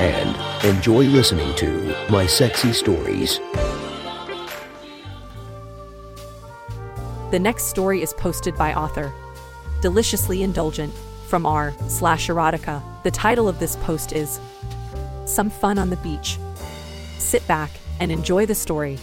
and enjoy listening to My Sexy Stories. The next story is posted by author Deliciously Indulgent from r slash erotica. The title of this post is Some Fun on the Beach. Sit back and enjoy the story.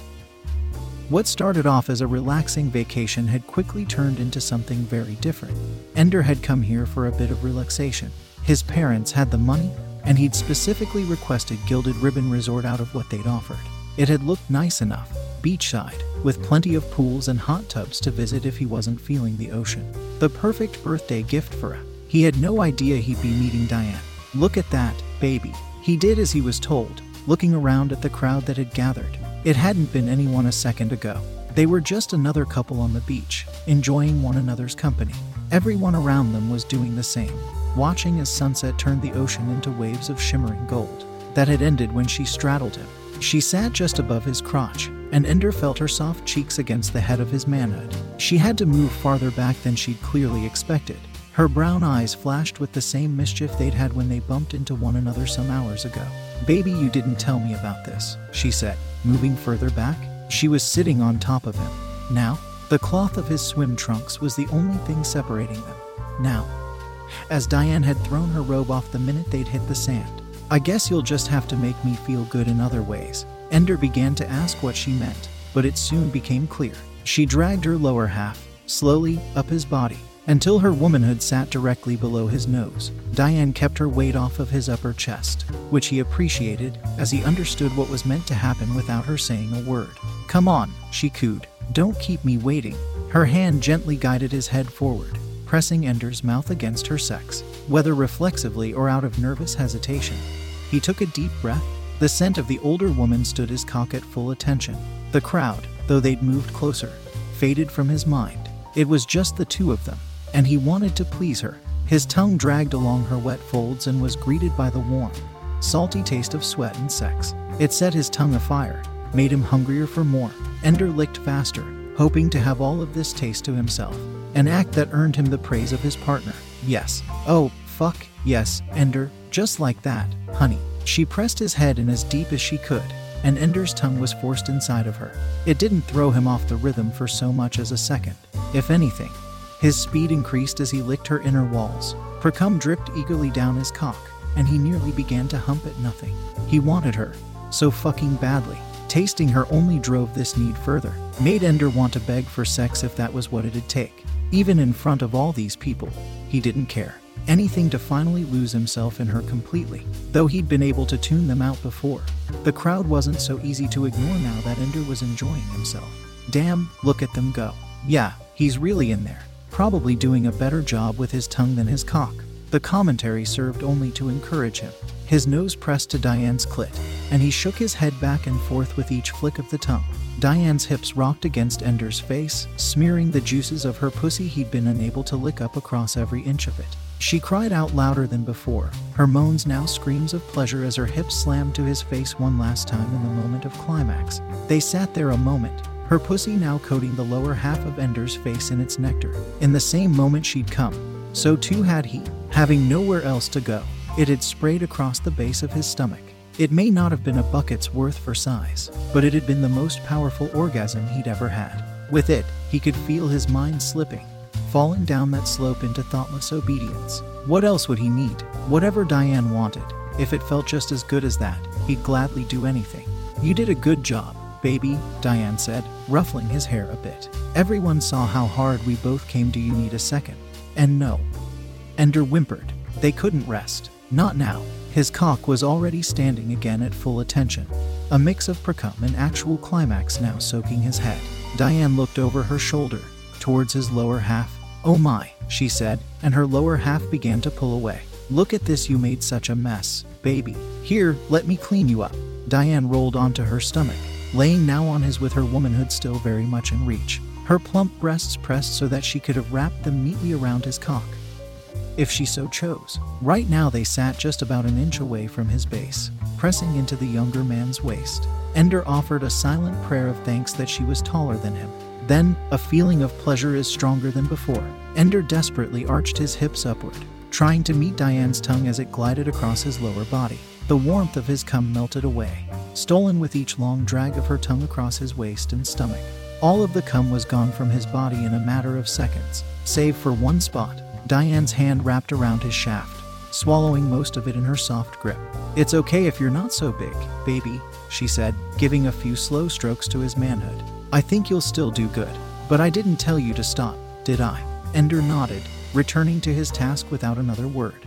What started off as a relaxing vacation had quickly turned into something very different. Ender had come here for a bit of relaxation. His parents had the money, and he'd specifically requested Gilded Ribbon Resort out of what they'd offered. It had looked nice enough, beachside, with plenty of pools and hot tubs to visit if he wasn't feeling the ocean. The perfect birthday gift for him. He had no idea he'd be meeting Diane. Look at that, baby. He did as he was told, looking around at the crowd that had gathered. It hadn't been anyone a second ago. They were just another couple on the beach, enjoying one another's company. Everyone around them was doing the same, watching as sunset turned the ocean into waves of shimmering gold. That had ended when she straddled him. She sat just above his crotch, and Ender felt her soft cheeks against the head of his manhood. She had to move farther back than she'd clearly expected. Her brown eyes flashed with the same mischief they'd had when they bumped into one another some hours ago. Baby, you didn't tell me about this, she said, moving further back. She was sitting on top of him. Now, the cloth of his swim trunks was the only thing separating them. Now, as Diane had thrown her robe off the minute they'd hit the sand. I guess you'll just have to make me feel good in other ways. Ender began to ask what she meant, but it soon became clear. She dragged her lower half, slowly, up his body, until her womanhood sat directly below his nose. Diane kept her weight off of his upper chest, which he appreciated as he understood what was meant to happen without her saying a word. Come on, she cooed. Don't keep me waiting. Her hand gently guided his head forward, pressing Ender's mouth against her sex, whether reflexively or out of nervous hesitation. He took a deep breath. The scent of the older woman stood his cock at full attention. The crowd, though they'd moved closer, faded from his mind. It was just the two of them, and he wanted to please her. His tongue dragged along her wet folds and was greeted by the warm, salty taste of sweat and sex. It set his tongue afire, made him hungrier for more. Ender licked faster, hoping to have all of this taste to himself, an act that earned him the praise of his partner. Yes. Oh, fuck, yes, Ender, just like that, honey. She pressed his head in as deep as she could, and Ender's tongue was forced inside of her. It didn't throw him off the rhythm for so much as a second. If anything, his speed increased as he licked her inner walls. Her cum dripped eagerly down his cock, and he nearly began to hump at nothing. He wanted her, so fucking badly. Tasting her only drove this need further, made Ender want to beg for sex if that was what it'd take. Even in front of all these people, he didn't care. Anything to finally lose himself in her completely, though he'd been able to tune them out before. The crowd wasn't so easy to ignore now that Ender was enjoying himself. Damn, look at them go. Yeah, he's really in there probably doing a better job with his tongue than his cock. The commentary served only to encourage him. His nose pressed to Diane's clit, and he shook his head back and forth with each flick of the tongue. Diane's hips rocked against Ender's face, smearing the juices of her pussy he'd been unable to lick up across every inch of it. She cried out louder than before, her moans now screams of pleasure as her hips slammed to his face one last time in the moment of climax. They sat there a moment, her pussy now coating the lower half of Ender's face in its nectar. In the same moment she'd come, so too had he, having nowhere else to go. It had sprayed across the base of his stomach. It may not have been a bucket's worth for size, but it had been the most powerful orgasm he'd ever had. With it, he could feel his mind slipping, falling down that slope into thoughtless obedience. What else would he need? Whatever Diane wanted, if it felt just as good as that, he'd gladly do anything. You did a good job, baby, Diane said, ruffling his hair a bit. Everyone saw how hard we both came to you need a second. And no. Ender whimpered. They couldn't rest. Not now. His cock was already standing again at full attention. A mix of precum and actual climax now soaking his head. Diane looked over her shoulder, towards his lower half. Oh my, she said, and her lower half began to pull away. Look at this, you made such a mess, baby. Here, let me clean you up. Diane rolled onto her stomach, laying now on his with her womanhood still very much in reach. Her plump breasts pressed so that she could have wrapped them neatly around his cock, if she so chose. Right now, they sat just about an inch away from his base, pressing into the younger man's waist. Ender offered a silent prayer of thanks that she was taller than him. Then, a feeling of pleasure is stronger than before. Ender desperately arched his hips upward, trying to meet Diane's tongue as it glided across his lower body. The warmth of his cum melted away, stolen with each long drag of her tongue across his waist and stomach. All of the cum was gone from his body in a matter of seconds, save for one spot. Diane's hand wrapped around his shaft, swallowing most of it in her soft grip. It's okay if you're not so big, baby, she said, giving a few slow strokes to his manhood. I think you'll still do good. But I didn't tell you to stop, did I? Ender nodded, returning to his task without another word.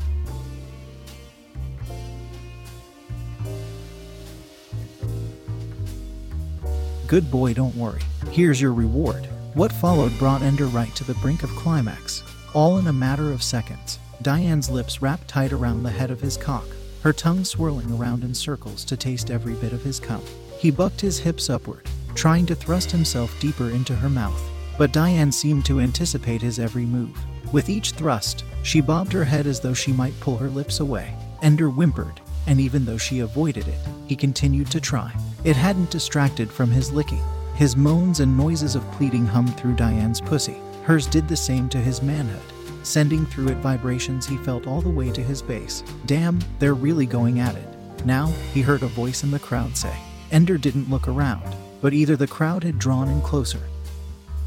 Good boy, don't worry. Here's your reward. What followed brought Ender right to the brink of climax, all in a matter of seconds. Diane's lips wrapped tight around the head of his cock, her tongue swirling around in circles to taste every bit of his cum. He bucked his hips upward, trying to thrust himself deeper into her mouth, but Diane seemed to anticipate his every move. With each thrust, she bobbed her head as though she might pull her lips away. Ender whimpered, and even though she avoided it, he continued to try. It hadn't distracted from his licking. His moans and noises of pleading hummed through Diane's pussy. Hers did the same to his manhood, sending through it vibrations he felt all the way to his base. Damn, they're really going at it. Now, he heard a voice in the crowd say. Ender didn't look around, but either the crowd had drawn in closer,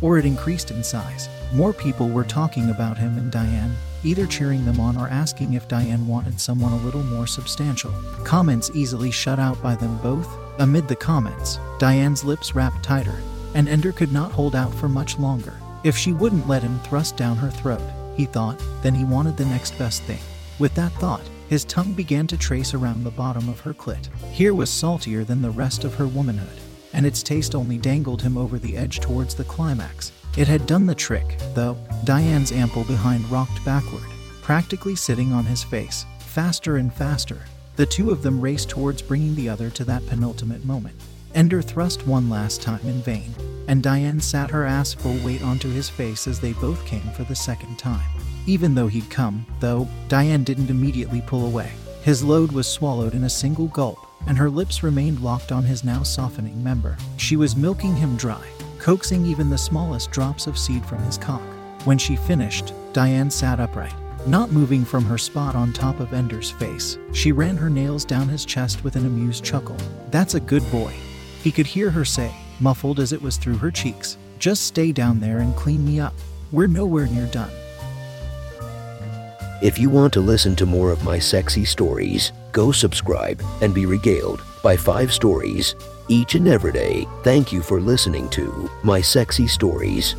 or it increased in size. More people were talking about him and Diane, either cheering them on or asking if Diane wanted someone a little more substantial. Comments easily shut out by them both. Amid the comments, Diane's lips wrapped tighter, and Ender could not hold out for much longer. If she wouldn't let him thrust down her throat, he thought, then he wanted the next best thing. With that thought, his tongue began to trace around the bottom of her clit. Here was saltier than the rest of her womanhood, and its taste only dangled him over the edge towards the climax. It had done the trick, though. Diane's ample behind rocked backward, practically sitting on his face. Faster and faster, the two of them raced towards bringing the other to that penultimate moment. Ender thrust one last time in vain, and Diane sat her ass full weight onto his face as they both came for the second time. Even though he'd come, though, Diane didn't immediately pull away. His load was swallowed in a single gulp, and her lips remained locked on his now softening member. She was milking him dry, coaxing even the smallest drops of seed from his cock. When she finished, Diane sat upright, not moving from her spot on top of Ender's face. She ran her nails down his chest with an amused chuckle. That's a good boy. He could hear her say, muffled as it was through her cheeks, Just stay down there and clean me up. We're nowhere near done. If you want to listen to more of my sexy stories, go subscribe and be regaled by five stories each and every day. Thank you for listening to My Sexy Stories.